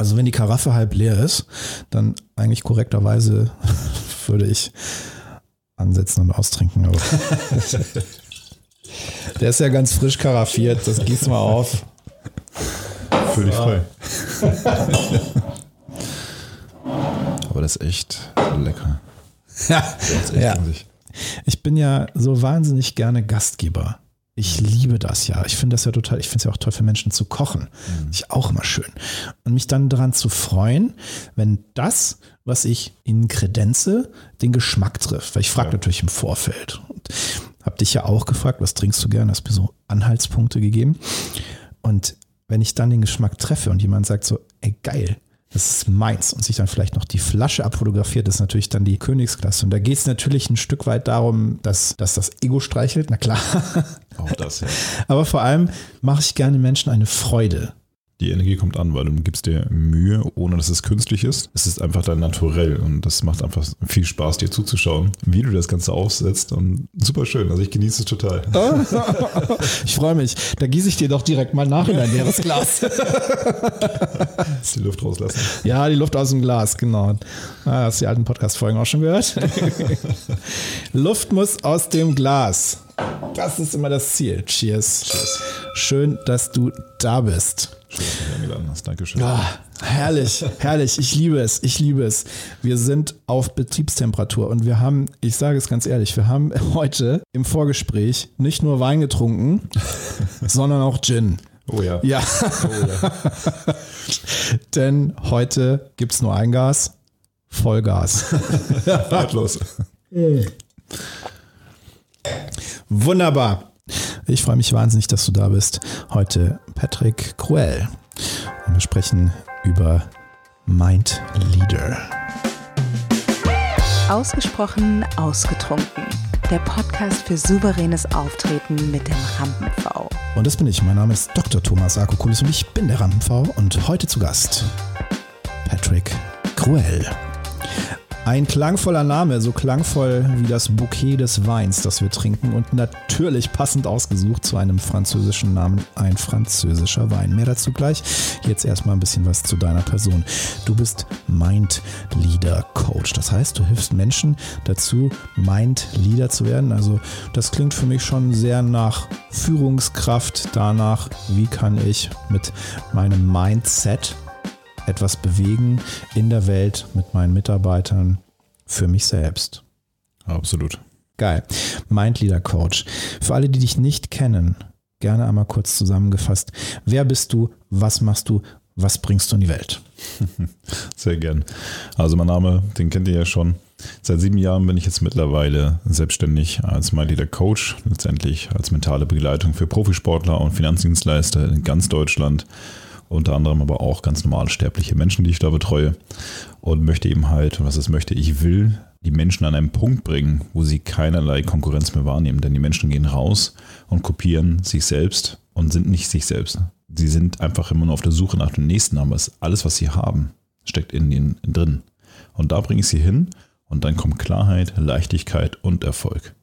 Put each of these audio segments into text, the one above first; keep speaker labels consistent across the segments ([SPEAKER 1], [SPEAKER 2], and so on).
[SPEAKER 1] Also wenn die Karaffe halb leer ist, dann eigentlich korrekterweise würde ich ansetzen und austrinken. Aber der ist ja ganz frisch karaffiert, das gießt mal auf.
[SPEAKER 2] Völlig frei. Aber das ist echt lecker.
[SPEAKER 1] Ja, ja. Ich bin ja so wahnsinnig gerne Gastgeber. Ich liebe das ja. Ich finde das ja total, ich finde es ja auch toll für Menschen zu kochen. Mhm. Ich auch immer schön. Und mich dann daran zu freuen, wenn das, was ich ihnen kredenze, den Geschmack trifft. Weil ich frage ja. natürlich im Vorfeld. Und habe dich ja auch gefragt, was trinkst du gern? Hast mir so Anhaltspunkte gegeben. Und wenn ich dann den Geschmack treffe und jemand sagt so, ey geil, das ist meins und sich dann vielleicht noch die Flasche abfotografiert, ist natürlich dann die Königsklasse. Und da geht es natürlich ein Stück weit darum, dass, dass das Ego streichelt, na klar.
[SPEAKER 2] Auch das, ja.
[SPEAKER 1] Aber vor allem mache ich gerne Menschen eine Freude
[SPEAKER 2] die Energie kommt an, weil du gibst dir Mühe, ohne dass es künstlich ist. Es ist einfach dein Naturell und das macht einfach viel Spaß, dir zuzuschauen, wie du das Ganze aufsetzt und super schön. Also ich genieße es total.
[SPEAKER 1] ich freue mich. Da gieße ich dir doch direkt mal nach in dein leeres Glas.
[SPEAKER 2] die Luft rauslassen.
[SPEAKER 1] Ja, die Luft aus dem Glas, genau. Ah, hast du die alten Podcast-Folgen auch schon gehört? Luft muss aus dem Glas. Das ist immer das Ziel. Cheers. Cheers. Schön, dass du da bist.
[SPEAKER 2] Schön, dass du mich eingeladen hast. Dankeschön.
[SPEAKER 1] Ah, herrlich, herrlich. Ich liebe es. Ich liebe es. Wir sind auf Betriebstemperatur und wir haben, ich sage es ganz ehrlich, wir haben heute im Vorgespräch nicht nur Wein getrunken, sondern auch Gin.
[SPEAKER 2] Oh ja.
[SPEAKER 1] Ja. Oh ja. Denn heute gibt es nur ein Gas, Vollgas.
[SPEAKER 2] Ratlos.
[SPEAKER 1] Wunderbar. Ich freue mich wahnsinnig, dass du da bist. Heute Patrick Cruel. Und wir sprechen über Mind Leader.
[SPEAKER 3] Ausgesprochen ausgetrunken. Der Podcast für souveränes Auftreten mit dem Rampen-V.
[SPEAKER 1] Und das bin ich. Mein Name ist Dr. Thomas Akokulis und ich bin der Rampen-V und heute zu Gast Patrick Cruel. Ein klangvoller Name, so klangvoll wie das Bouquet des Weins, das wir trinken und natürlich passend ausgesucht zu einem französischen Namen, ein französischer Wein. Mehr dazu gleich. Jetzt erstmal ein bisschen was zu deiner Person. Du bist Mind Leader Coach. Das heißt, du hilfst Menschen dazu, Mind Leader zu werden. Also das klingt für mich schon sehr nach Führungskraft, danach, wie kann ich mit meinem Mindset etwas bewegen in der Welt mit meinen Mitarbeitern für mich selbst.
[SPEAKER 2] Absolut.
[SPEAKER 1] Geil. Mindleader Coach. Für alle, die dich nicht kennen, gerne einmal kurz zusammengefasst. Wer bist du? Was machst du? Was bringst du in die Welt?
[SPEAKER 2] Sehr gern. Also mein Name, den kennt ihr ja schon. Seit sieben Jahren bin ich jetzt mittlerweile selbstständig als Mindleader Coach, letztendlich als mentale Begleitung für Profisportler und Finanzdienstleister in ganz Deutschland unter anderem aber auch ganz normale sterbliche Menschen, die ich da betreue und möchte eben halt, was es möchte, ich will die Menschen an einen Punkt bringen, wo sie keinerlei Konkurrenz mehr wahrnehmen, denn die Menschen gehen raus und kopieren sich selbst und sind nicht sich selbst. Sie sind einfach immer nur auf der Suche nach dem Nächsten, aber alles, was sie haben, steckt in ihnen drin. Und da bringe ich sie hin und dann kommt Klarheit, Leichtigkeit und Erfolg.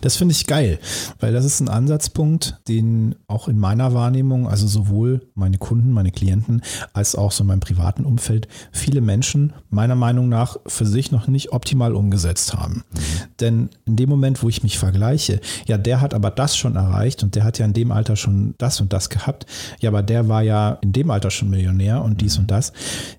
[SPEAKER 1] Das finde ich geil, weil das ist ein Ansatzpunkt, den auch in meiner Wahrnehmung, also sowohl meine Kunden, meine Klienten, als auch so in meinem privaten Umfeld, viele Menschen meiner Meinung nach für sich noch nicht optimal umgesetzt haben. Mhm. Denn in dem Moment, wo ich mich vergleiche, ja, der hat aber das schon erreicht und der hat ja in dem Alter schon das und das gehabt, ja, aber der war ja in dem Alter schon Millionär und dies mhm. und das.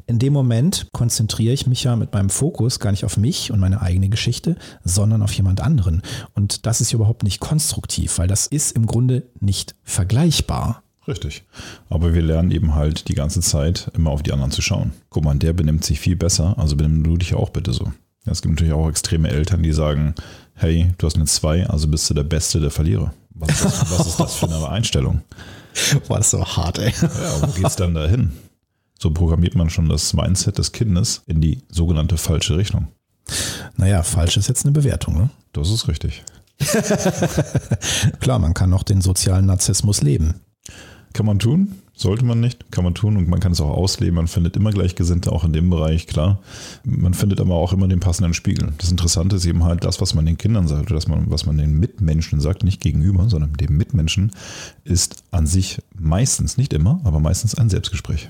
[SPEAKER 1] In dem Moment konzentriere ich mich ja mit meinem Fokus gar nicht auf mich und meine eigene Geschichte, sondern auf jemand anderen. Und das ist überhaupt nicht konstruktiv, weil das ist im Grunde nicht vergleichbar.
[SPEAKER 2] Richtig. Aber wir lernen eben halt die ganze Zeit immer auf die anderen zu schauen. Guck mal, der benimmt sich viel besser, also benimm du dich auch bitte so. Es gibt natürlich auch extreme Eltern, die sagen, hey, du hast eine 2, also bist du der Beste der Verlierer. Was ist das, was ist das für eine Einstellung?
[SPEAKER 1] Boah, das ist so hart, ey.
[SPEAKER 2] Ja, wo geht's dann dahin? So programmiert man schon das Mindset des Kindes in die sogenannte falsche Richtung.
[SPEAKER 1] Naja, falsch ist jetzt eine Bewertung, ne?
[SPEAKER 2] Das ist richtig.
[SPEAKER 1] Klar, man kann auch den sozialen Narzissmus leben.
[SPEAKER 2] Kann man tun, sollte man nicht, kann man tun und man kann es auch ausleben. Man findet immer Gleichgesinnte auch in dem Bereich, klar. Man findet aber auch immer den passenden Spiegel. Das Interessante ist eben halt das, was man den Kindern sagt, oder das, was man den Mitmenschen sagt, nicht gegenüber, sondern dem Mitmenschen, ist an sich meistens, nicht immer, aber meistens ein Selbstgespräch.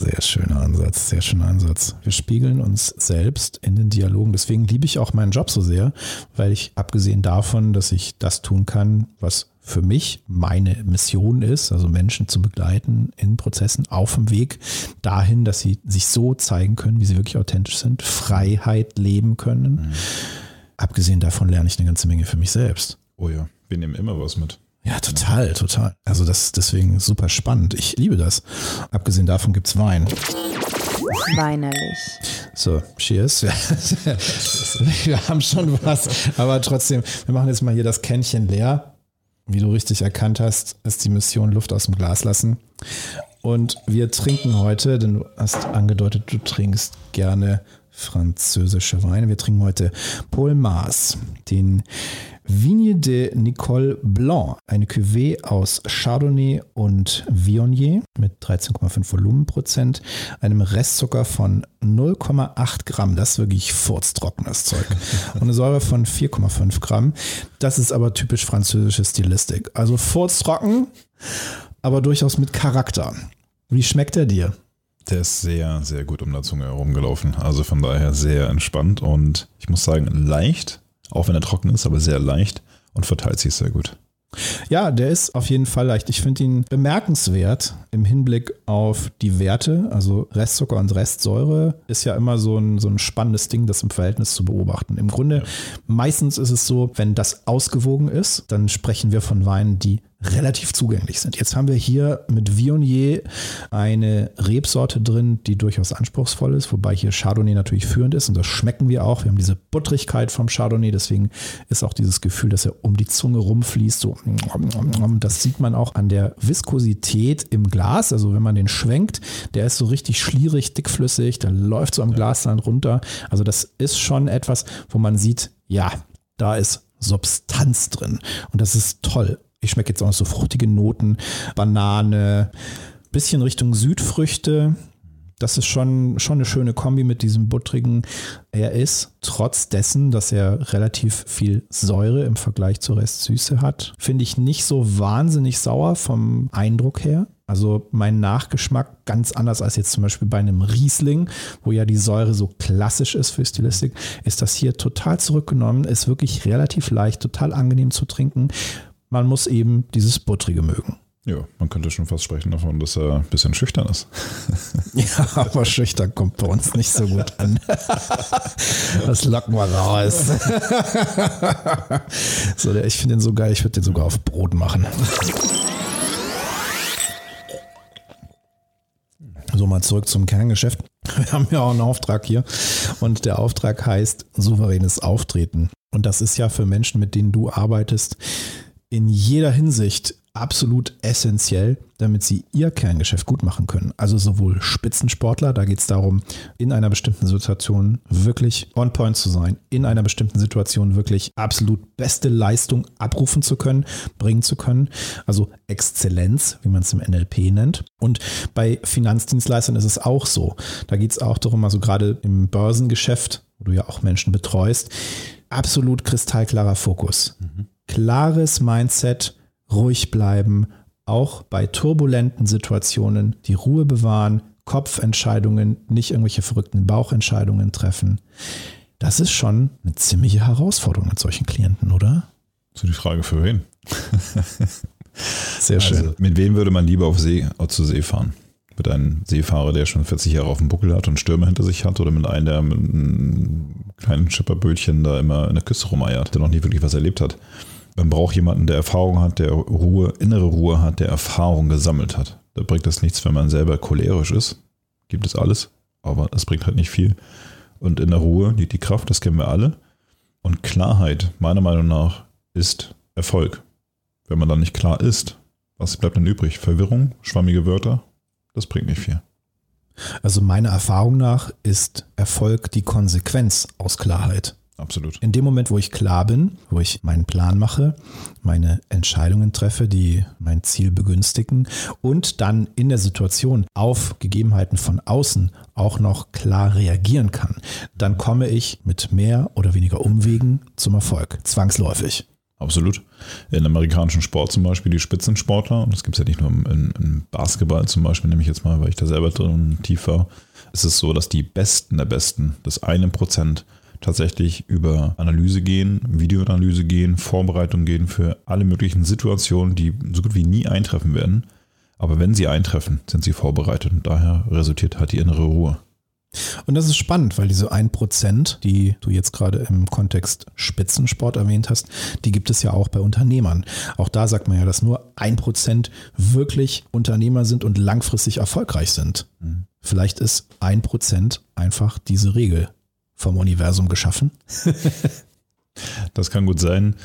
[SPEAKER 1] Sehr schöner Ansatz, sehr schöner Ansatz. Wir spiegeln uns selbst in den Dialogen. Deswegen liebe ich auch meinen Job so sehr, weil ich abgesehen davon, dass ich das tun kann, was für mich meine Mission ist, also Menschen zu begleiten in Prozessen auf dem Weg dahin, dass sie sich so zeigen können, wie sie wirklich authentisch sind, Freiheit leben können. Mhm. Abgesehen davon lerne ich eine ganze Menge für mich selbst.
[SPEAKER 2] Oh ja, wir nehmen immer was mit.
[SPEAKER 1] Ja, total, total. Also das ist deswegen super spannend. Ich liebe das. Abgesehen davon gibt es Wein.
[SPEAKER 3] Weinerlich.
[SPEAKER 1] So, cheers. wir haben schon was, aber trotzdem, wir machen jetzt mal hier das Kännchen leer wie du richtig erkannt hast, ist die Mission Luft aus dem Glas lassen. Und wir trinken heute, denn du hast angedeutet, du trinkst gerne französische Weine. Wir trinken heute Paul Maas, den Vigne de Nicole Blanc, eine Cuvée aus Chardonnay und Viognier mit 13,5 Volumenprozent, einem Restzucker von 0,8 Gramm. Das ist wirklich furztrockenes Zeug. Und eine Säure von 4,5 Gramm. Das ist aber typisch französische Stilistik. Also furztrocken, aber durchaus mit Charakter. Wie schmeckt er dir?
[SPEAKER 2] Der ist sehr, sehr gut um der Zunge herumgelaufen. Also von daher sehr entspannt und ich muss sagen, leicht, auch wenn er trocken ist, aber sehr leicht und verteilt sich sehr gut.
[SPEAKER 1] Ja, der ist auf jeden Fall leicht. Ich finde ihn bemerkenswert im Hinblick auf die Werte. Also Restzucker und Restsäure ist ja immer so ein, so ein spannendes Ding, das im Verhältnis zu beobachten. Im Grunde, ja. meistens ist es so, wenn das ausgewogen ist, dann sprechen wir von Weinen, die relativ zugänglich sind. Jetzt haben wir hier mit Viognier eine Rebsorte drin, die durchaus anspruchsvoll ist, wobei hier Chardonnay natürlich führend ist und das schmecken wir auch. Wir haben diese Buttrigkeit vom Chardonnay, deswegen ist auch dieses Gefühl, dass er um die Zunge rumfließt, so das sieht man auch an der Viskosität im Glas, also wenn man den schwenkt, der ist so richtig schlierig, dickflüssig, der läuft so am Glas dann runter. Also das ist schon etwas, wo man sieht, ja, da ist Substanz drin und das ist toll. Ich schmecke jetzt auch noch so fruchtige Noten, Banane, bisschen Richtung Südfrüchte. Das ist schon, schon eine schöne Kombi mit diesem buttrigen. Er ist, trotz dessen, dass er relativ viel Säure im Vergleich zur Restsüße hat, finde ich nicht so wahnsinnig sauer vom Eindruck her. Also mein Nachgeschmack ganz anders als jetzt zum Beispiel bei einem Riesling, wo ja die Säure so klassisch ist für Stilistik, ist das hier total zurückgenommen, ist wirklich relativ leicht, total angenehm zu trinken. Man muss eben dieses Buttrige mögen.
[SPEAKER 2] Ja, man könnte schon fast sprechen davon, dass er ein bisschen schüchtern ist.
[SPEAKER 1] ja, aber schüchtern kommt bei uns nicht so gut an. Das locken wir raus. so, ich finde den so geil, ich würde den sogar auf Brot machen. So, mal zurück zum Kerngeschäft. Wir haben ja auch einen Auftrag hier und der Auftrag heißt souveränes Auftreten. Und das ist ja für Menschen, mit denen du arbeitest, in jeder Hinsicht absolut essentiell, damit sie ihr Kerngeschäft gut machen können. Also sowohl Spitzensportler, da geht es darum, in einer bestimmten Situation wirklich on point zu sein, in einer bestimmten Situation wirklich absolut beste Leistung abrufen zu können, bringen zu können. Also Exzellenz, wie man es im NLP nennt. Und bei Finanzdienstleistern ist es auch so. Da geht es auch darum, also gerade im Börsengeschäft, wo du ja auch Menschen betreust, absolut kristallklarer Fokus. Mhm klares Mindset, ruhig bleiben, auch bei turbulenten Situationen die Ruhe bewahren, Kopfentscheidungen, nicht irgendwelche verrückten Bauchentscheidungen treffen. Das ist schon eine ziemliche Herausforderung mit solchen Klienten, oder?
[SPEAKER 2] So die Frage für wen?
[SPEAKER 1] Sehr schön. Also,
[SPEAKER 2] mit wem würde man lieber auf See, zur See fahren? Mit einem Seefahrer, der schon 40 Jahre auf dem Buckel hat und Stürme hinter sich hat, oder mit einem, der mit einem kleinen Schipperbötchen da immer in der Küste rumeiert, der noch nie wirklich was erlebt hat? Man braucht jemanden, der Erfahrung hat, der Ruhe, innere Ruhe hat, der Erfahrung gesammelt hat. Da bringt es nichts, wenn man selber cholerisch ist. Gibt es alles, aber das bringt halt nicht viel. Und in der Ruhe liegt die Kraft, das kennen wir alle. Und Klarheit, meiner Meinung nach, ist Erfolg. Wenn man dann nicht klar ist, was bleibt dann übrig? Verwirrung, schwammige Wörter? Das bringt nicht viel.
[SPEAKER 1] Also meiner Erfahrung nach ist Erfolg die Konsequenz aus Klarheit.
[SPEAKER 2] Absolut.
[SPEAKER 1] In dem Moment, wo ich klar bin, wo ich meinen Plan mache, meine Entscheidungen treffe, die mein Ziel begünstigen und dann in der Situation auf Gegebenheiten von außen auch noch klar reagieren kann, dann komme ich mit mehr oder weniger Umwegen zum Erfolg, zwangsläufig.
[SPEAKER 2] Absolut. In amerikanischen Sport zum Beispiel die Spitzensportler, und das gibt es ja nicht nur im, im, Basketball zum Beispiel, nehme ich jetzt mal, weil ich da selber drin tief war, ist es so, dass die Besten der Besten, das eine Prozent, tatsächlich über Analyse gehen, Videoanalyse gehen, Vorbereitung gehen für alle möglichen Situationen, die so gut wie nie eintreffen werden. Aber wenn sie eintreffen, sind sie vorbereitet und daher resultiert halt die innere Ruhe.
[SPEAKER 1] Und das ist spannend, weil diese 1%, die du jetzt gerade im Kontext Spitzensport erwähnt hast, die gibt es ja auch bei Unternehmern. Auch da sagt man ja, dass nur 1% wirklich Unternehmer sind und langfristig erfolgreich sind. Mhm. Vielleicht ist 1% einfach diese Regel vom Universum geschaffen.
[SPEAKER 2] das kann gut sein.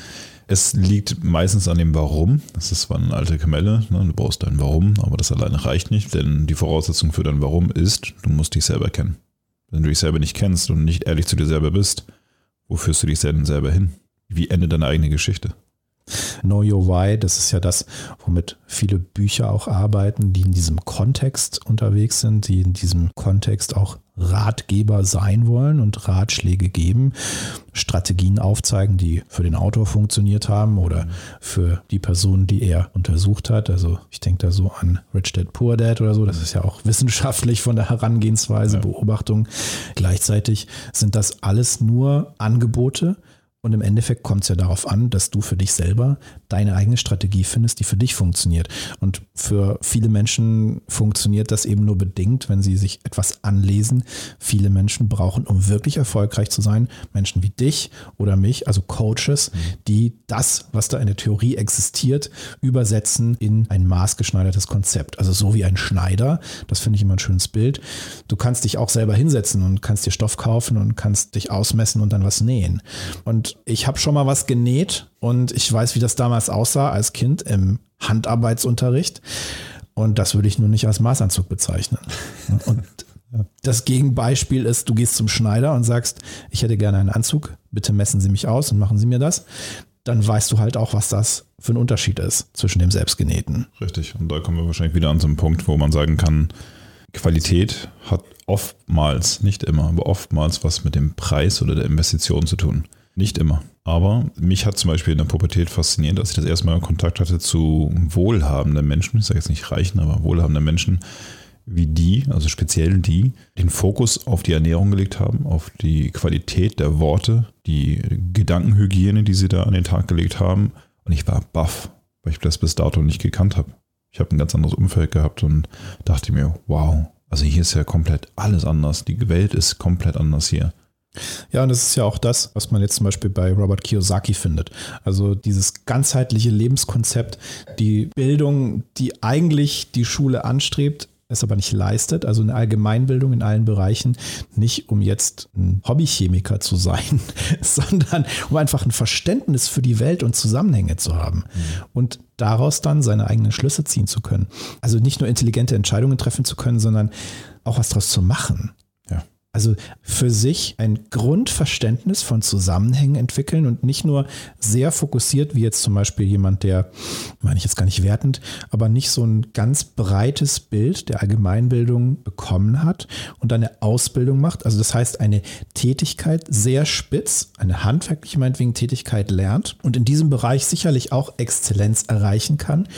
[SPEAKER 2] Es liegt meistens an dem Warum. Das ist zwar eine alte Kamelle, ne? du brauchst dein Warum, aber das alleine reicht nicht, denn die Voraussetzung für dein Warum ist, du musst dich selber kennen. Wenn du dich selber nicht kennst und nicht ehrlich zu dir selber bist, wo führst du dich denn selber hin? Wie endet deine eigene Geschichte?
[SPEAKER 1] Know Your Why, das ist ja das, womit viele Bücher auch arbeiten, die in diesem Kontext unterwegs sind, die in diesem Kontext auch Ratgeber sein wollen und Ratschläge geben, Strategien aufzeigen, die für den Autor funktioniert haben oder für die Person, die er untersucht hat. Also ich denke da so an Rich Dad Poor Dad oder so. Das ist ja auch wissenschaftlich von der Herangehensweise, ja. Beobachtung. Gleichzeitig sind das alles nur Angebote, und im Endeffekt kommt es ja darauf an, dass du für dich selber deine eigene Strategie findest, die für dich funktioniert. Und für viele Menschen funktioniert das eben nur bedingt, wenn sie sich etwas anlesen. Viele Menschen brauchen, um wirklich erfolgreich zu sein, Menschen wie dich oder mich, also Coaches, mhm. die das, was da in der Theorie existiert, übersetzen in ein maßgeschneidertes Konzept. Also so wie ein Schneider. Das finde ich immer ein schönes Bild. Du kannst dich auch selber hinsetzen und kannst dir Stoff kaufen und kannst dich ausmessen und dann was nähen. Und ich habe schon mal was genäht und ich weiß, wie das damals aussah als Kind im Handarbeitsunterricht. Und das würde ich nur nicht als Maßanzug bezeichnen. Und das Gegenbeispiel ist, du gehst zum Schneider und sagst, ich hätte gerne einen Anzug, bitte messen Sie mich aus und machen Sie mir das. Dann weißt du halt auch, was das für ein Unterschied ist zwischen dem Selbstgenähten.
[SPEAKER 2] Richtig. Und da kommen wir wahrscheinlich wieder an so einen Punkt, wo man sagen kann, Qualität hat oftmals, nicht immer, aber oftmals was mit dem Preis oder der Investition zu tun. Nicht immer. Aber mich hat zum Beispiel in der Pubertät fasziniert, als ich das erste Mal Kontakt hatte zu wohlhabenden Menschen, ich sage jetzt nicht reichen, aber wohlhabenden Menschen, wie die, also speziell die, den Fokus auf die Ernährung gelegt haben, auf die Qualität der Worte, die Gedankenhygiene, die sie da an den Tag gelegt haben. Und ich war baff, weil ich das bis dato nicht gekannt habe. Ich habe ein ganz anderes Umfeld gehabt und dachte mir, wow, also hier ist ja komplett alles anders. Die Welt ist komplett anders hier.
[SPEAKER 1] Ja, und das ist ja auch das, was man jetzt zum Beispiel bei Robert Kiyosaki findet. Also dieses ganzheitliche Lebenskonzept, die Bildung, die eigentlich die Schule anstrebt, es aber nicht leistet, also eine Allgemeinbildung in allen Bereichen, nicht um jetzt ein Hobbychemiker zu sein, sondern um einfach ein Verständnis für die Welt und Zusammenhänge zu haben mhm. und daraus dann seine eigenen Schlüsse ziehen zu können. Also nicht nur intelligente Entscheidungen treffen zu können, sondern auch was daraus zu machen. Also für sich ein Grundverständnis von Zusammenhängen entwickeln und nicht nur sehr fokussiert, wie jetzt zum Beispiel jemand, der, meine ich jetzt gar nicht wertend, aber nicht so ein ganz breites Bild der Allgemeinbildung bekommen hat und eine Ausbildung macht. Also das heißt, eine Tätigkeit sehr spitz, eine handwerkliche meinetwegen Tätigkeit lernt und in diesem Bereich sicherlich auch Exzellenz erreichen kann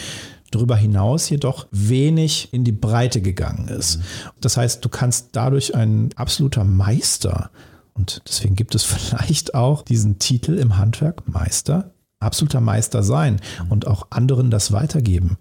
[SPEAKER 1] darüber hinaus jedoch wenig in die Breite gegangen ist. Das heißt, du kannst dadurch ein absoluter Meister, und deswegen gibt es vielleicht auch diesen Titel im Handwerk Meister, absoluter Meister sein und auch anderen das weitergeben.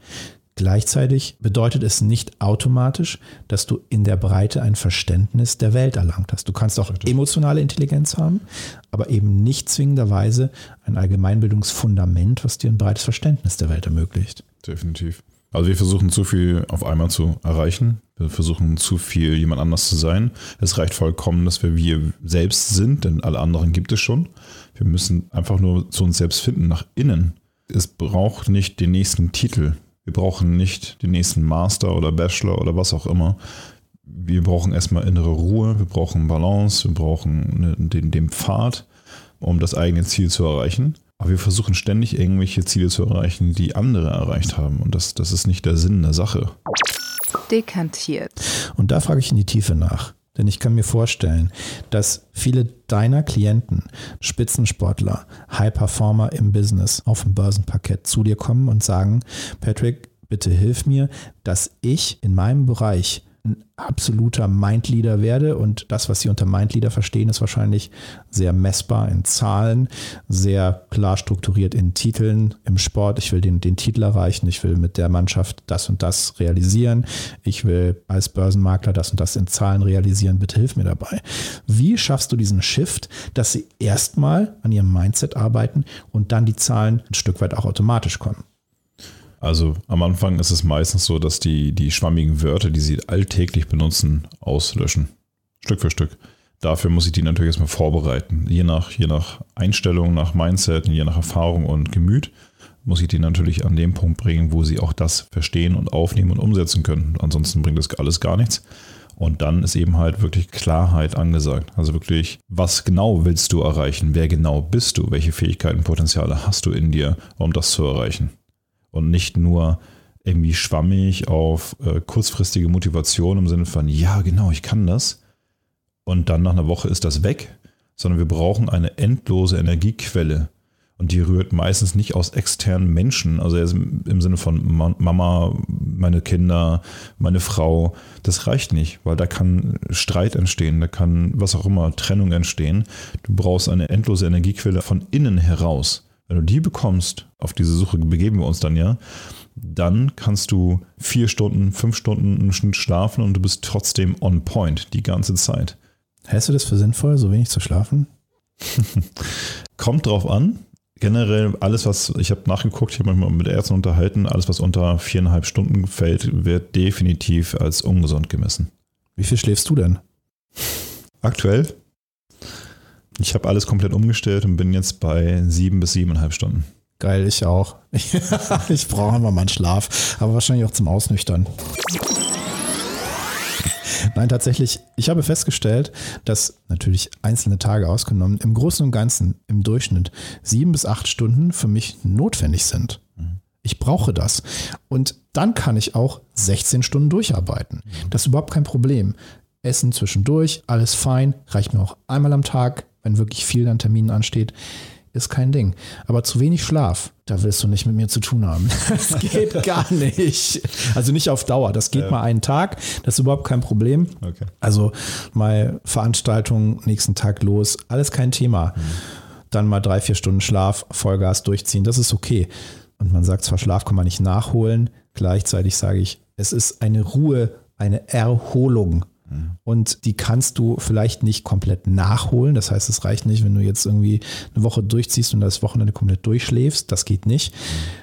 [SPEAKER 1] Gleichzeitig bedeutet es nicht automatisch, dass du in der Breite ein Verständnis der Welt erlangt hast. Du kannst auch emotionale Intelligenz haben, aber eben nicht zwingenderweise ein Allgemeinbildungsfundament, was dir ein breites Verständnis der Welt ermöglicht.
[SPEAKER 2] Definitiv. Also wir versuchen zu viel auf einmal zu erreichen. Wir versuchen zu viel jemand anders zu sein. Es reicht vollkommen, dass wir wir selbst sind, denn alle anderen gibt es schon. Wir müssen einfach nur zu uns selbst finden, nach innen. Es braucht nicht den nächsten Titel wir brauchen nicht den nächsten Master oder Bachelor oder was auch immer. Wir brauchen erstmal innere Ruhe, wir brauchen Balance, wir brauchen den, den Pfad, um das eigene Ziel zu erreichen. Aber wir versuchen ständig irgendwelche Ziele zu erreichen, die andere erreicht haben. Und das, das ist nicht der Sinn der Sache.
[SPEAKER 3] Dekantiert.
[SPEAKER 1] Und da frage ich in die Tiefe nach. Denn ich kann mir vorstellen, dass viele deiner Klienten, Spitzensportler, High-Performer im Business auf dem Börsenparkett zu dir kommen und sagen, Patrick, bitte hilf mir, dass ich in meinem Bereich ein absoluter Mindleader werde. Und das, was Sie unter Mindleader verstehen, ist wahrscheinlich sehr messbar in Zahlen, sehr klar strukturiert in Titeln im Sport. Ich will den, den Titel erreichen, ich will mit der Mannschaft das und das realisieren. Ich will als Börsenmakler das und das in Zahlen realisieren. Bitte hilf mir dabei. Wie schaffst du diesen Shift, dass Sie erstmal an Ihrem Mindset arbeiten und dann die Zahlen ein Stück weit auch automatisch kommen?
[SPEAKER 2] Also am Anfang ist es meistens so, dass die, die schwammigen Wörter, die sie alltäglich benutzen, auslöschen. Stück für Stück. Dafür muss ich die natürlich erstmal vorbereiten. Je nach, je nach Einstellung, nach Mindset, je nach Erfahrung und Gemüt muss ich die natürlich an den Punkt bringen, wo sie auch das verstehen und aufnehmen und umsetzen können. Ansonsten bringt das alles gar nichts. Und dann ist eben halt wirklich Klarheit angesagt. Also wirklich, was genau willst du erreichen? Wer genau bist du? Welche Fähigkeiten, Potenziale hast du in dir, um das zu erreichen? Und nicht nur irgendwie schwammig auf äh, kurzfristige Motivation im Sinne von, ja, genau, ich kann das. Und dann nach einer Woche ist das weg, sondern wir brauchen eine endlose Energiequelle. Und die rührt meistens nicht aus externen Menschen, also im Sinne von Mama, meine Kinder, meine Frau. Das reicht nicht, weil da kann Streit entstehen, da kann was auch immer, Trennung entstehen. Du brauchst eine endlose Energiequelle von innen heraus. Wenn du die bekommst, auf diese Suche begeben wir uns dann ja, dann kannst du vier Stunden, fünf Stunden im Schnitt schlafen und du bist trotzdem on point die ganze Zeit.
[SPEAKER 1] Hältst du das für sinnvoll, so wenig zu schlafen?
[SPEAKER 2] Kommt drauf an. Generell alles, was ich habe nachgeguckt, ich habe mich mal mit Ärzten unterhalten, alles, was unter viereinhalb Stunden fällt, wird definitiv als ungesund gemessen.
[SPEAKER 1] Wie viel schläfst du denn?
[SPEAKER 2] Aktuell ich habe alles komplett umgestellt und bin jetzt bei sieben bis siebeneinhalb Stunden.
[SPEAKER 1] Geil, ich auch. ich brauche immer mal einen Schlaf, aber wahrscheinlich auch zum Ausnüchtern. Nein, tatsächlich, ich habe festgestellt, dass natürlich einzelne Tage ausgenommen, im Großen und Ganzen im Durchschnitt sieben bis acht Stunden für mich notwendig sind. Ich brauche das. Und dann kann ich auch 16 Stunden durcharbeiten. Das ist überhaupt kein Problem. Essen zwischendurch, alles fein, reicht mir auch einmal am Tag, wenn wirklich viel an Terminen ansteht, ist kein Ding. Aber zu wenig Schlaf, da willst du nicht mit mir zu tun haben. Das geht gar nicht. Also nicht auf Dauer. Das geht ja. mal einen Tag. Das ist überhaupt kein Problem. Okay. Also mal Veranstaltung, nächsten Tag los. Alles kein Thema. Mhm. Dann mal drei, vier Stunden Schlaf, Vollgas durchziehen. Das ist okay. Und man sagt zwar, Schlaf kann man nicht nachholen. Gleichzeitig sage ich, es ist eine Ruhe, eine Erholung und die kannst du vielleicht nicht komplett nachholen. Das heißt, es reicht nicht, wenn du jetzt irgendwie eine Woche durchziehst und das Wochenende komplett durchschläfst. Das geht nicht.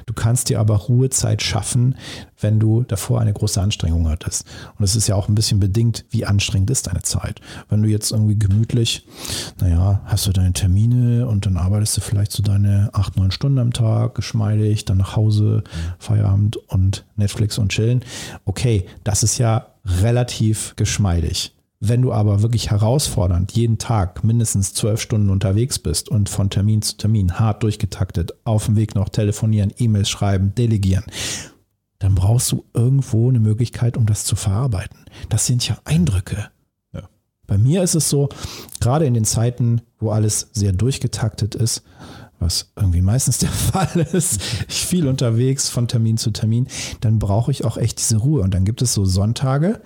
[SPEAKER 1] Du kannst dir aber Ruhezeit schaffen, wenn du davor eine große Anstrengung hattest. Und es ist ja auch ein bisschen bedingt, wie anstrengend ist deine Zeit. Wenn du jetzt irgendwie gemütlich, naja, hast du deine Termine und dann arbeitest du vielleicht so deine acht, neun Stunden am Tag, geschmeidig, dann nach Hause, Feierabend und Netflix und chillen. Okay, das ist ja relativ geschmeidig. Wenn du aber wirklich herausfordernd jeden Tag mindestens zwölf Stunden unterwegs bist und von Termin zu Termin hart durchgetaktet, auf dem Weg noch telefonieren, E-Mails schreiben, delegieren, dann brauchst du irgendwo eine Möglichkeit, um das zu verarbeiten. Das sind ja Eindrücke. Ja. Bei mir ist es so, gerade in den Zeiten, wo alles sehr durchgetaktet ist, was irgendwie meistens der Fall ist, ich viel unterwegs von Termin zu Termin, dann brauche ich auch echt diese Ruhe. Und dann gibt es so Sonntage,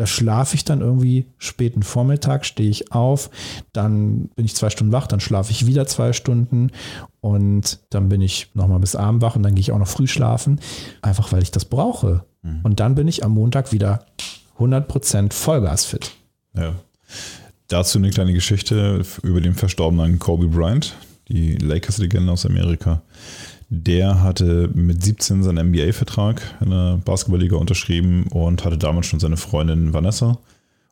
[SPEAKER 1] da schlafe ich dann irgendwie späten Vormittag, stehe ich auf, dann bin ich zwei Stunden wach, dann schlafe ich wieder zwei Stunden und dann bin ich nochmal bis Abend wach und dann gehe ich auch noch früh schlafen, einfach weil ich das brauche. Mhm. Und dann bin ich am Montag wieder 100% Vollgasfit.
[SPEAKER 2] Ja. Dazu eine kleine Geschichte über den verstorbenen Kobe Bryant die Lakers-Legende aus Amerika. Der hatte mit 17 seinen NBA-Vertrag in der Basketballliga unterschrieben und hatte damals schon seine Freundin Vanessa.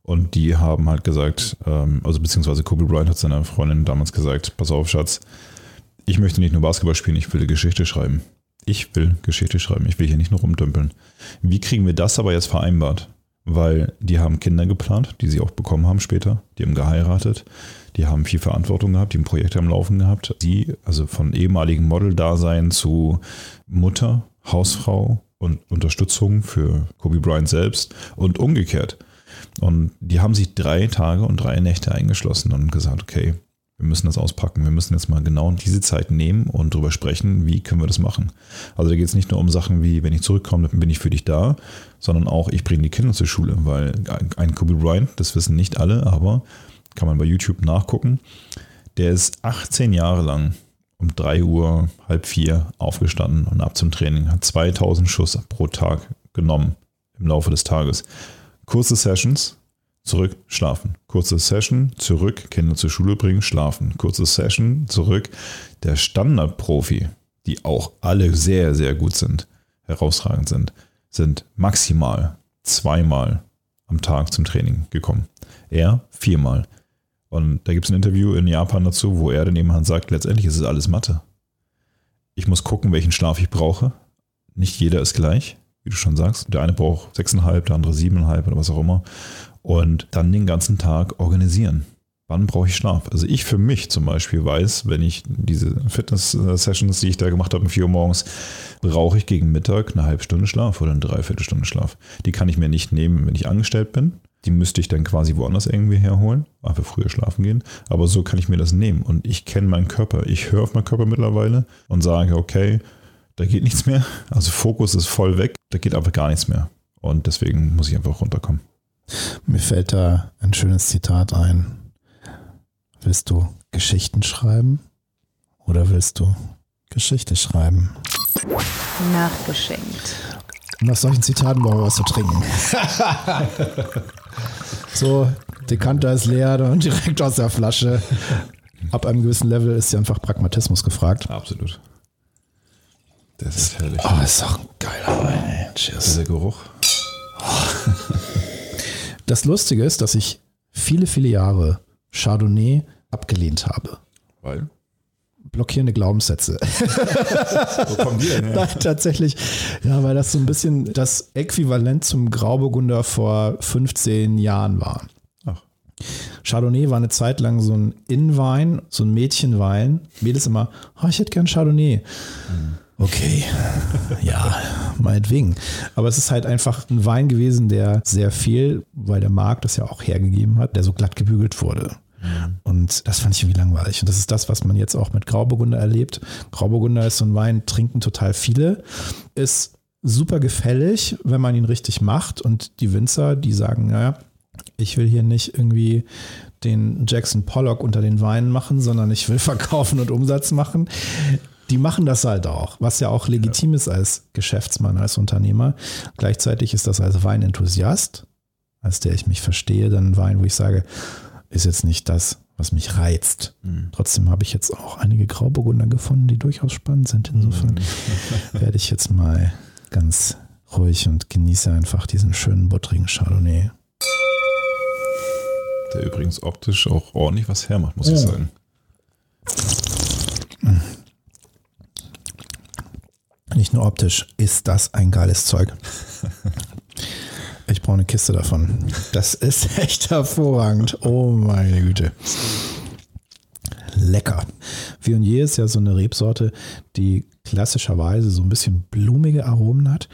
[SPEAKER 2] Und die haben halt gesagt, ähm, also beziehungsweise Kobe Bryant hat seiner Freundin damals gesagt, pass auf, Schatz, ich möchte nicht nur Basketball spielen, ich will Geschichte schreiben. Ich will Geschichte schreiben, ich will hier nicht nur rumdümpeln. Wie kriegen wir das aber jetzt vereinbart? Weil die haben Kinder geplant, die sie auch bekommen haben später, die haben geheiratet, die haben viel Verantwortung gehabt, die ein Projekt am Laufen gehabt. Sie, also von ehemaligen Model-Dasein zu Mutter, Hausfrau und Unterstützung für Kobe Bryant selbst und umgekehrt. Und die haben sich drei Tage und drei Nächte eingeschlossen und gesagt, okay, wir müssen das auspacken. Wir müssen jetzt mal genau diese Zeit nehmen und darüber sprechen, wie können wir das machen. Also da geht es nicht nur um Sachen wie, wenn ich zurückkomme, dann bin ich für dich da, sondern auch, ich bringe die Kinder zur Schule, weil ein Kobe Bryant, das wissen nicht alle, aber kann man bei YouTube nachgucken, der ist 18 Jahre lang um 3 Uhr, halb vier aufgestanden und ab zum Training, hat 2000 Schuss pro Tag genommen im Laufe des Tages. Kurze Sessions, zurück, schlafen. Kurze Session, zurück, Kinder zur Schule bringen, schlafen. Kurze Session, zurück. Der Standardprofi, die auch alle sehr, sehr gut sind, herausragend sind, sind maximal zweimal am Tag zum Training gekommen. Er viermal. Und da gibt es ein Interview in Japan dazu, wo er dann eben sagt, letztendlich ist es alles Mathe. Ich muss gucken, welchen Schlaf ich brauche. Nicht jeder ist gleich, wie du schon sagst. Der eine braucht sechseinhalb, der andere siebeneinhalb oder was auch immer und dann den ganzen Tag organisieren. Wann brauche ich Schlaf? Also ich für mich zum Beispiel weiß, wenn ich diese Fitness-Sessions, die ich da gemacht habe um 4 Uhr morgens, brauche ich gegen Mittag eine halbe Stunde Schlaf oder eine Dreiviertelstunde Schlaf. Die kann ich mir nicht nehmen, wenn ich angestellt bin. Die müsste ich dann quasi woanders irgendwie herholen, einfach früher schlafen gehen. Aber so kann ich mir das nehmen. Und ich kenne meinen Körper. Ich höre auf meinen Körper mittlerweile und sage, okay, da geht nichts mehr. Also Fokus ist voll weg. Da geht einfach gar nichts mehr. Und deswegen muss ich einfach runterkommen.
[SPEAKER 1] Mir fällt da ein schönes Zitat ein. Willst du Geschichten schreiben oder willst du Geschichte schreiben?
[SPEAKER 3] Nachgeschenkt.
[SPEAKER 1] Und nach solchen Zitaten brauchen wir was zu trinken. so, Dekanter ist leer und direkt aus der Flasche. Ab einem gewissen Level ist ja einfach Pragmatismus gefragt.
[SPEAKER 2] Absolut. Das ist herrlich.
[SPEAKER 1] Oh, ist doch ein geiler Wein.
[SPEAKER 2] Cheers. Dieser Geruch.
[SPEAKER 1] Das Lustige ist, dass ich viele, viele Jahre Chardonnay abgelehnt habe.
[SPEAKER 2] Weil?
[SPEAKER 1] Blockierende Glaubenssätze.
[SPEAKER 2] Wo kommen die denn her?
[SPEAKER 1] Tatsächlich, ja, weil das so ein bisschen das Äquivalent zum Grauburgunder vor 15 Jahren war.
[SPEAKER 2] Ach.
[SPEAKER 1] Chardonnay war eine Zeit lang so ein Innenwein, so ein Mädchenwein. Mädels immer, oh, ich hätte gern Chardonnay. Mhm. Okay, ja, meinetwegen. Aber es ist halt einfach ein Wein gewesen, der sehr viel, weil der Markt das ja auch hergegeben hat, der so glatt gebügelt wurde. Mhm. Und das fand ich irgendwie langweilig. Und das ist das, was man jetzt auch mit Grauburgunder erlebt. Grauburgunder ist so ein Wein, trinken total viele. Ist super gefällig, wenn man ihn richtig macht. Und die Winzer, die sagen, naja, ich will hier nicht irgendwie den Jackson Pollock unter den Weinen machen, sondern ich will verkaufen und Umsatz machen die machen das halt auch, was ja auch legitim ja. ist als Geschäftsmann, als Unternehmer. Gleichzeitig ist das als Weinenthusiast, als der ich mich verstehe, dann ein Wein, wo ich sage, ist jetzt nicht das, was mich reizt. Mhm. Trotzdem habe ich jetzt auch einige Grauburgunder gefunden, die durchaus spannend sind. Insofern mhm. werde ich jetzt mal ganz ruhig und genieße einfach diesen schönen buttrigen Chardonnay.
[SPEAKER 2] Der übrigens optisch auch ordentlich was hermacht, muss oh. ich sagen.
[SPEAKER 1] Nicht nur optisch, ist das ein geiles Zeug. Ich brauche eine Kiste davon. Das ist echt hervorragend. Oh meine Güte. Lecker. Viognier ist ja so eine Rebsorte, die klassischerweise so ein bisschen blumige Aromen hat.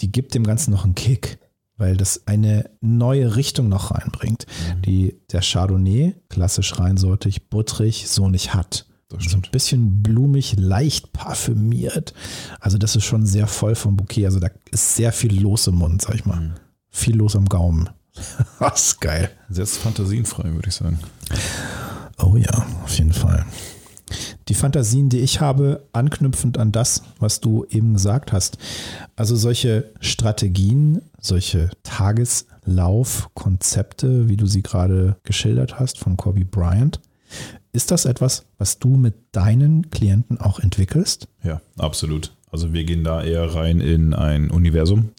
[SPEAKER 1] Die gibt dem Ganzen noch einen Kick, weil das eine neue Richtung noch reinbringt, mhm. die der Chardonnay, klassisch reinsortig, butterig, so nicht hat so ein bisschen blumig, leicht parfümiert. Also das ist schon sehr voll vom Bouquet. Also da ist sehr viel los im Mund, sag ich mal. Mhm. Viel los am Gaumen. das ist geil.
[SPEAKER 2] Sehr fantasienfrei, würde ich sagen.
[SPEAKER 1] Oh ja, auf jeden Fall. Die Fantasien, die ich habe, anknüpfend an das, was du eben gesagt hast. Also solche Strategien, solche Tageslaufkonzepte, wie du sie gerade geschildert hast von Kobe Bryant, ist das etwas, was du mit deinen Klienten auch entwickelst?
[SPEAKER 2] Ja, absolut. Also wir gehen da eher rein in ein Universum.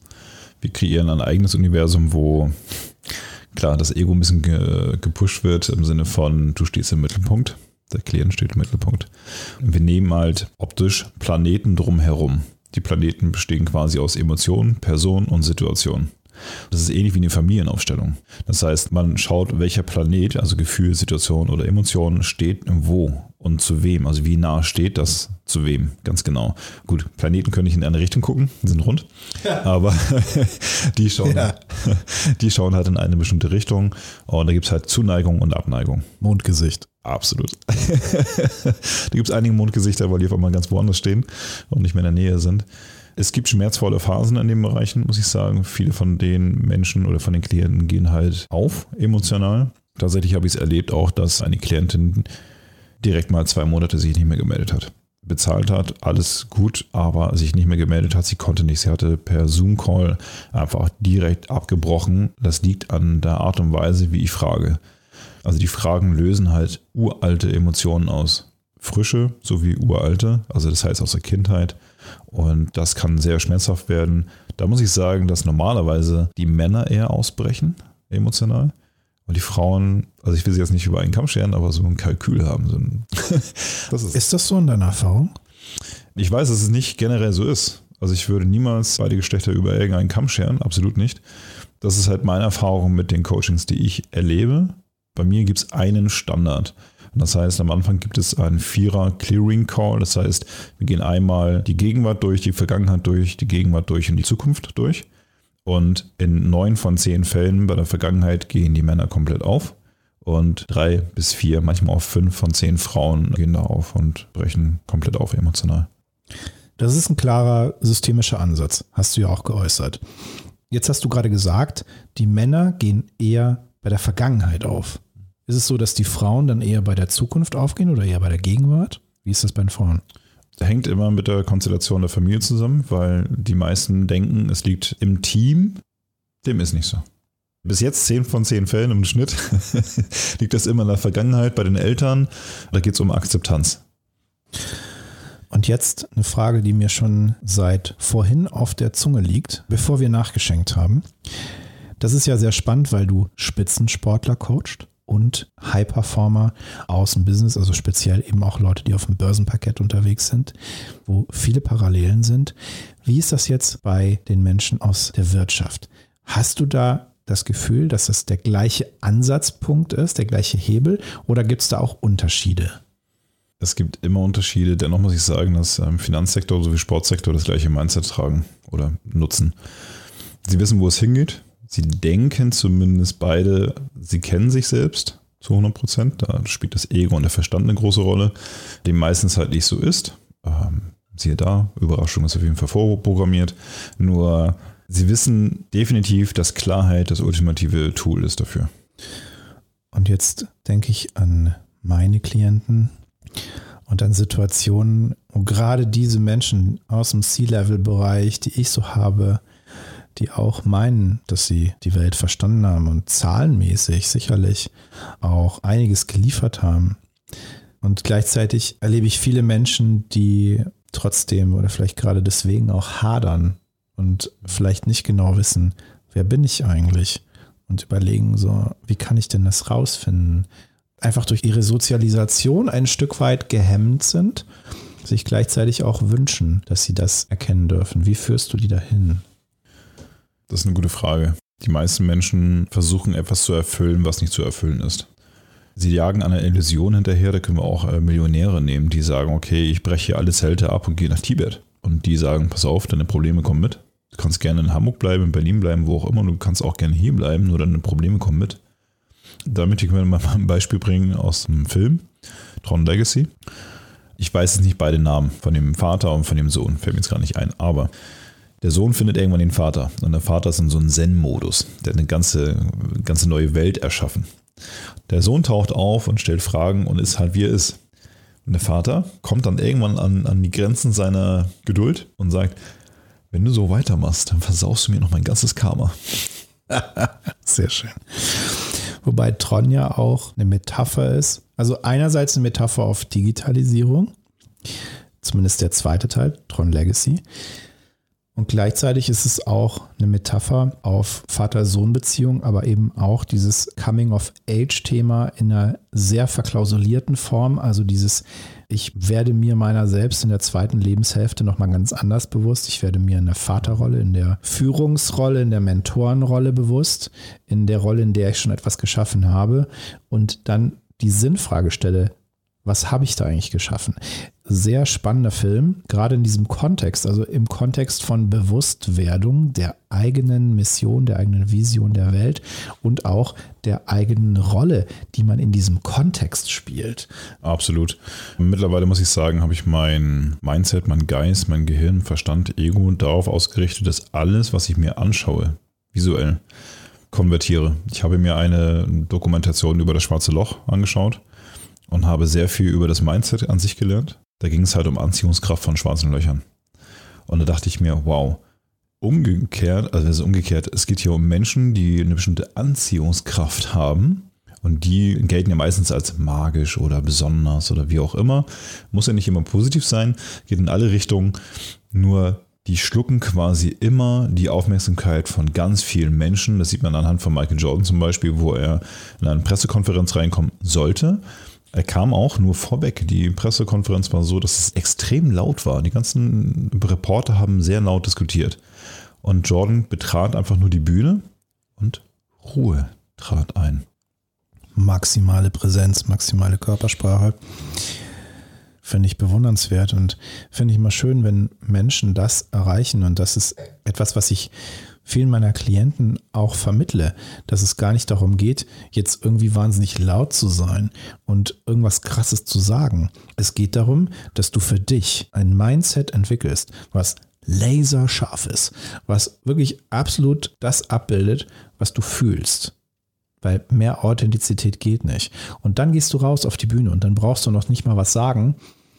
[SPEAKER 2] Wir kreieren ein eigenes Universum, wo klar das Ego ein bisschen gepusht wird im Sinne von, du stehst im Mittelpunkt, der Klient steht im Mittelpunkt. Wir nehmen halt optisch Planeten drumherum. Die Planeten bestehen quasi aus Emotionen, Personen und Situationen. Das ist ähnlich wie eine Familienaufstellung. Das heißt, man schaut, welcher Planet, also Gefühl, Situation oder Emotion, steht wo und zu wem. Also wie nah steht das zu wem, ganz genau. Gut, Planeten können nicht in eine Richtung gucken, die sind rund, ja. aber die schauen, ja. die schauen halt in eine bestimmte Richtung und da gibt es halt Zuneigung und Abneigung.
[SPEAKER 1] Mondgesicht.
[SPEAKER 2] Absolut. da gibt es einige Mondgesichter, weil die auf einmal ganz woanders stehen und nicht mehr in der Nähe sind. Es gibt schmerzvolle Phasen in den Bereichen, muss ich sagen. Viele von den Menschen oder von den Klienten gehen halt auf emotional. Tatsächlich habe ich es erlebt auch, dass eine Klientin direkt mal zwei Monate sich nicht mehr gemeldet hat. Bezahlt hat, alles gut, aber sich nicht mehr gemeldet hat. Sie konnte nicht. Sie hatte per Zoom-Call einfach direkt abgebrochen. Das liegt an der Art und Weise, wie ich frage. Also die Fragen lösen halt uralte Emotionen aus. Frische sowie uralte, also das heißt aus der Kindheit und das kann sehr schmerzhaft werden. Da muss ich sagen, dass normalerweise die Männer eher ausbrechen, emotional. Und die Frauen, also ich will sie jetzt nicht über einen Kamm scheren, aber so ein Kalkül haben. So ein
[SPEAKER 1] das ist, ist das so in deiner Erfahrung?
[SPEAKER 2] Ich weiß, dass es nicht generell so ist. Also ich würde niemals beide Geschlechter über irgendeinen Kamm scheren, absolut nicht. Das ist halt meine Erfahrung mit den Coachings, die ich erlebe. Bei mir gibt es einen Standard. Das heißt, am Anfang gibt es einen Vierer Clearing Call. Das heißt, wir gehen einmal die Gegenwart durch, die Vergangenheit durch, die Gegenwart durch und die Zukunft durch. Und in neun von zehn Fällen bei der Vergangenheit gehen die Männer komplett auf. Und drei bis vier, manchmal auch fünf von zehn Frauen gehen da auf und brechen komplett auf emotional.
[SPEAKER 1] Das ist ein klarer systemischer Ansatz, hast du ja auch geäußert. Jetzt hast du gerade gesagt, die Männer gehen eher bei der Vergangenheit auf. Ist es so, dass die Frauen dann eher bei der Zukunft aufgehen oder eher bei der Gegenwart? Wie ist das bei den Frauen?
[SPEAKER 2] Hängt immer mit der Konstellation der Familie zusammen, weil die meisten denken, es liegt im Team. Dem ist nicht so. Bis jetzt 10 von 10 Fällen im Schnitt liegt das immer in der Vergangenheit bei den Eltern. Da geht es um Akzeptanz.
[SPEAKER 1] Und jetzt eine Frage, die mir schon seit vorhin auf der Zunge liegt, bevor wir nachgeschenkt haben. Das ist ja sehr spannend, weil du Spitzensportler coacht und High-Performer aus dem Business, also speziell eben auch Leute, die auf dem Börsenparkett unterwegs sind, wo viele Parallelen sind. Wie ist das jetzt bei den Menschen aus der Wirtschaft? Hast du da das Gefühl, dass das der gleiche Ansatzpunkt ist, der gleiche Hebel oder gibt es da auch Unterschiede?
[SPEAKER 2] Es gibt immer Unterschiede. Dennoch muss ich sagen, dass im Finanzsektor sowie Sportsektor das gleiche Mindset tragen oder nutzen. Sie wissen, wo es hingeht. Sie denken zumindest beide, sie kennen sich selbst zu 100 Prozent. Da spielt das Ego und der Verstand eine große Rolle, dem meistens halt nicht so ist. Ähm, siehe da, Überraschung ist auf jeden Fall vorprogrammiert. Nur sie wissen definitiv, dass Klarheit das ultimative Tool ist dafür.
[SPEAKER 1] Und jetzt denke ich an meine Klienten und an Situationen, wo gerade diese Menschen aus dem C-Level-Bereich, die ich so habe, die auch meinen, dass sie die Welt verstanden haben und zahlenmäßig sicherlich auch einiges geliefert haben. Und gleichzeitig erlebe ich viele Menschen, die trotzdem oder vielleicht gerade deswegen auch hadern und vielleicht nicht genau wissen, wer bin ich eigentlich und überlegen so, wie kann ich denn das rausfinden? Einfach durch ihre Sozialisation ein Stück weit gehemmt sind, sich gleichzeitig auch wünschen, dass sie das erkennen dürfen. Wie führst du die dahin?
[SPEAKER 2] Das ist eine gute Frage. Die meisten Menschen versuchen etwas zu erfüllen, was nicht zu erfüllen ist. Sie jagen einer Illusion hinterher, da können wir auch äh, Millionäre nehmen, die sagen, okay, ich breche hier alle Zelte ab und gehe nach Tibet. Und die sagen, pass auf, deine Probleme kommen mit. Du kannst gerne in Hamburg bleiben, in Berlin bleiben, wo auch immer. Du kannst auch gerne hier bleiben, nur deine Probleme kommen mit. Damit können wir mal ein Beispiel bringen aus dem Film Tron Legacy. Ich weiß jetzt nicht beide Namen von dem Vater und von dem Sohn, fällt mir jetzt gar nicht ein, aber der Sohn findet irgendwann den Vater und der Vater ist in so einem Zen-Modus, der eine ganze, ganze neue Welt erschaffen. Der Sohn taucht auf und stellt Fragen und ist halt wie er ist. Und der Vater kommt dann irgendwann an, an die Grenzen seiner Geduld und sagt, wenn du so weitermachst, dann versaust du mir noch mein ganzes Karma.
[SPEAKER 1] Sehr schön. Wobei Tron ja auch eine Metapher ist. Also einerseits eine Metapher auf Digitalisierung, zumindest der zweite Teil, Tron Legacy. Und gleichzeitig ist es auch eine Metapher auf Vater-Sohn-Beziehung, aber eben auch dieses Coming-of-Age-Thema in einer sehr verklausulierten Form. Also dieses, ich werde mir meiner selbst in der zweiten Lebenshälfte nochmal ganz anders bewusst. Ich werde mir in der Vaterrolle, in der Führungsrolle, in der Mentorenrolle bewusst, in der Rolle, in der ich schon etwas geschaffen habe und dann die Sinnfrage stelle, was habe ich da eigentlich geschaffen? Sehr spannender Film, gerade in diesem Kontext, also im Kontext von Bewusstwerdung der eigenen Mission, der eigenen Vision der Welt und auch der eigenen Rolle, die man in diesem Kontext spielt.
[SPEAKER 2] Absolut. Mittlerweile muss ich sagen, habe ich mein Mindset, mein Geist, mein Gehirn, Verstand, Ego darauf ausgerichtet, dass alles, was ich mir anschaue, visuell, konvertiere. Ich habe mir eine Dokumentation über das schwarze Loch angeschaut und habe sehr viel über das Mindset an sich gelernt. Da ging es halt um Anziehungskraft von schwarzen Löchern. Und da dachte ich mir, wow, umgekehrt, also umgekehrt, es geht hier um Menschen, die eine bestimmte Anziehungskraft haben. Und die gelten ja meistens als magisch oder besonders oder wie auch immer. Muss ja nicht immer positiv sein, geht in alle Richtungen. Nur die schlucken quasi immer die Aufmerksamkeit von ganz vielen Menschen. Das sieht man anhand von Michael Jordan zum Beispiel, wo er in eine Pressekonferenz reinkommen sollte er kam auch nur vorweg. Die Pressekonferenz war so, dass es extrem laut war. Die ganzen Reporter haben sehr laut diskutiert. Und Jordan betrat einfach nur die Bühne und Ruhe trat ein.
[SPEAKER 1] Maximale Präsenz, maximale Körpersprache. Finde ich bewundernswert und finde ich immer schön, wenn Menschen das erreichen. Und das ist etwas, was ich vielen meiner Klienten auch vermittle, dass es gar nicht darum geht, jetzt irgendwie wahnsinnig laut zu sein und irgendwas Krasses zu sagen. Es geht darum, dass du für dich ein Mindset entwickelst, was laserscharf ist, was wirklich absolut das abbildet, was du fühlst. Weil mehr Authentizität geht nicht. Und dann gehst du raus auf die Bühne und dann brauchst du noch nicht mal was sagen.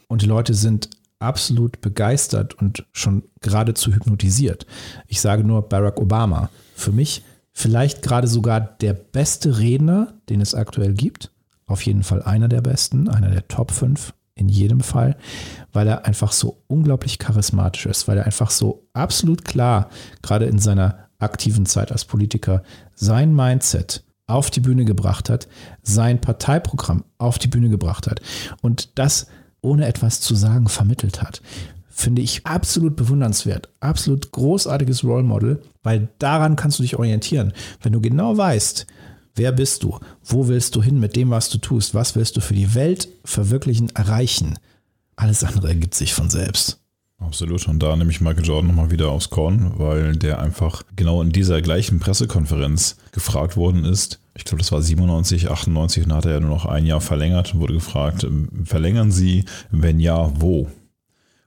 [SPEAKER 1] Und die Leute sind absolut begeistert und schon geradezu hypnotisiert. Ich sage nur Barack Obama. Für mich vielleicht gerade sogar der beste Redner, den es aktuell gibt. Auf jeden Fall einer der besten, einer der Top 5 in jedem Fall, weil er einfach so unglaublich charismatisch ist, weil er einfach so absolut klar, gerade in seiner aktiven Zeit als Politiker, sein Mindset auf die Bühne gebracht hat, sein Parteiprogramm auf die Bühne gebracht hat. Und das ohne etwas zu sagen vermittelt hat. Finde ich absolut bewundernswert. Absolut großartiges Role Model, weil daran kannst du dich orientieren. Wenn du genau weißt, wer bist du, wo willst du hin mit dem, was du tust, was willst du für die Welt verwirklichen, erreichen, alles andere ergibt sich von selbst.
[SPEAKER 2] Absolut. Und da nehme ich Michael Jordan nochmal wieder aufs Korn, weil der einfach genau in dieser gleichen Pressekonferenz gefragt worden ist. Ich glaube, das war 97, 98 und hat er ja nur noch ein Jahr verlängert und wurde gefragt, ähm, verlängern Sie? Wenn ja, wo?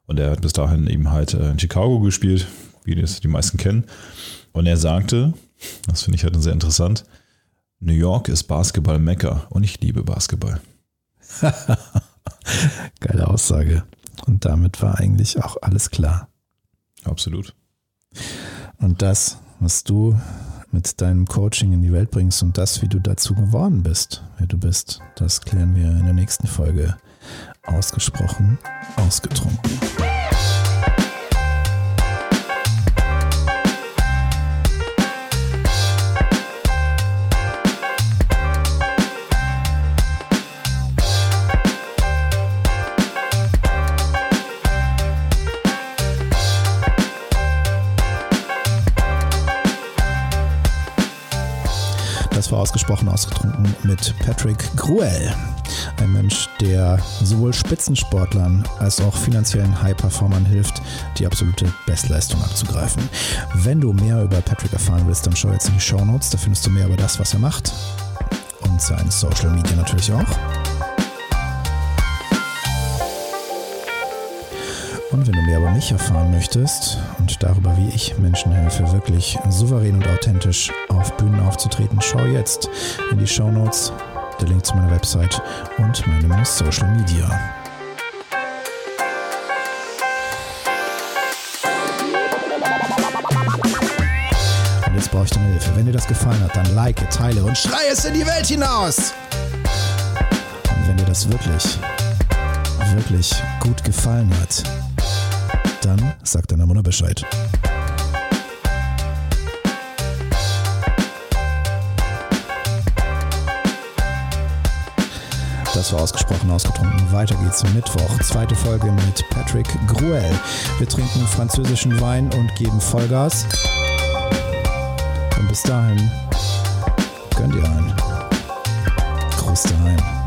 [SPEAKER 2] Und er hat bis dahin eben halt äh, in Chicago gespielt, wie das die meisten kennen. Und er sagte, das finde ich halt sehr interessant, New York ist Basketball-Mekka und ich liebe Basketball.
[SPEAKER 1] Geile Aussage. Und damit war eigentlich auch alles klar.
[SPEAKER 2] Absolut.
[SPEAKER 1] Und das, was du mit deinem Coaching in die Welt bringst und das, wie du dazu geworden bist, wer du bist, das klären wir in der nächsten Folge ausgesprochen, ausgetrunken. War ausgesprochen ausgetrunken mit Patrick Gruel. Ein Mensch, der sowohl Spitzensportlern als auch finanziellen High-Performern hilft, die absolute Bestleistung abzugreifen. Wenn du mehr über Patrick erfahren willst, dann schau jetzt in die Show Notes. Da findest du mehr über das, was er macht. Und seine Social Media natürlich auch. Und wenn du mehr über mich erfahren möchtest und darüber, wie ich Menschen helfe, wirklich souverän und authentisch auf Bühnen aufzutreten, schau jetzt in die Show Notes, der Link zu meiner Website und meinem Social Media. Und jetzt brauche ich deine Hilfe. Wenn dir das gefallen hat, dann like, teile und schrei es in die Welt hinaus! Und wenn dir das wirklich, wirklich gut gefallen hat, dann sag deiner Mutter Bescheid. Das war ausgesprochen ausgetrunken. Weiter geht's zum Mittwoch. Zweite Folge mit Patrick Gruel. Wir trinken französischen Wein und geben Vollgas. Und bis dahin gönnt ihr einen. Gruß daheim.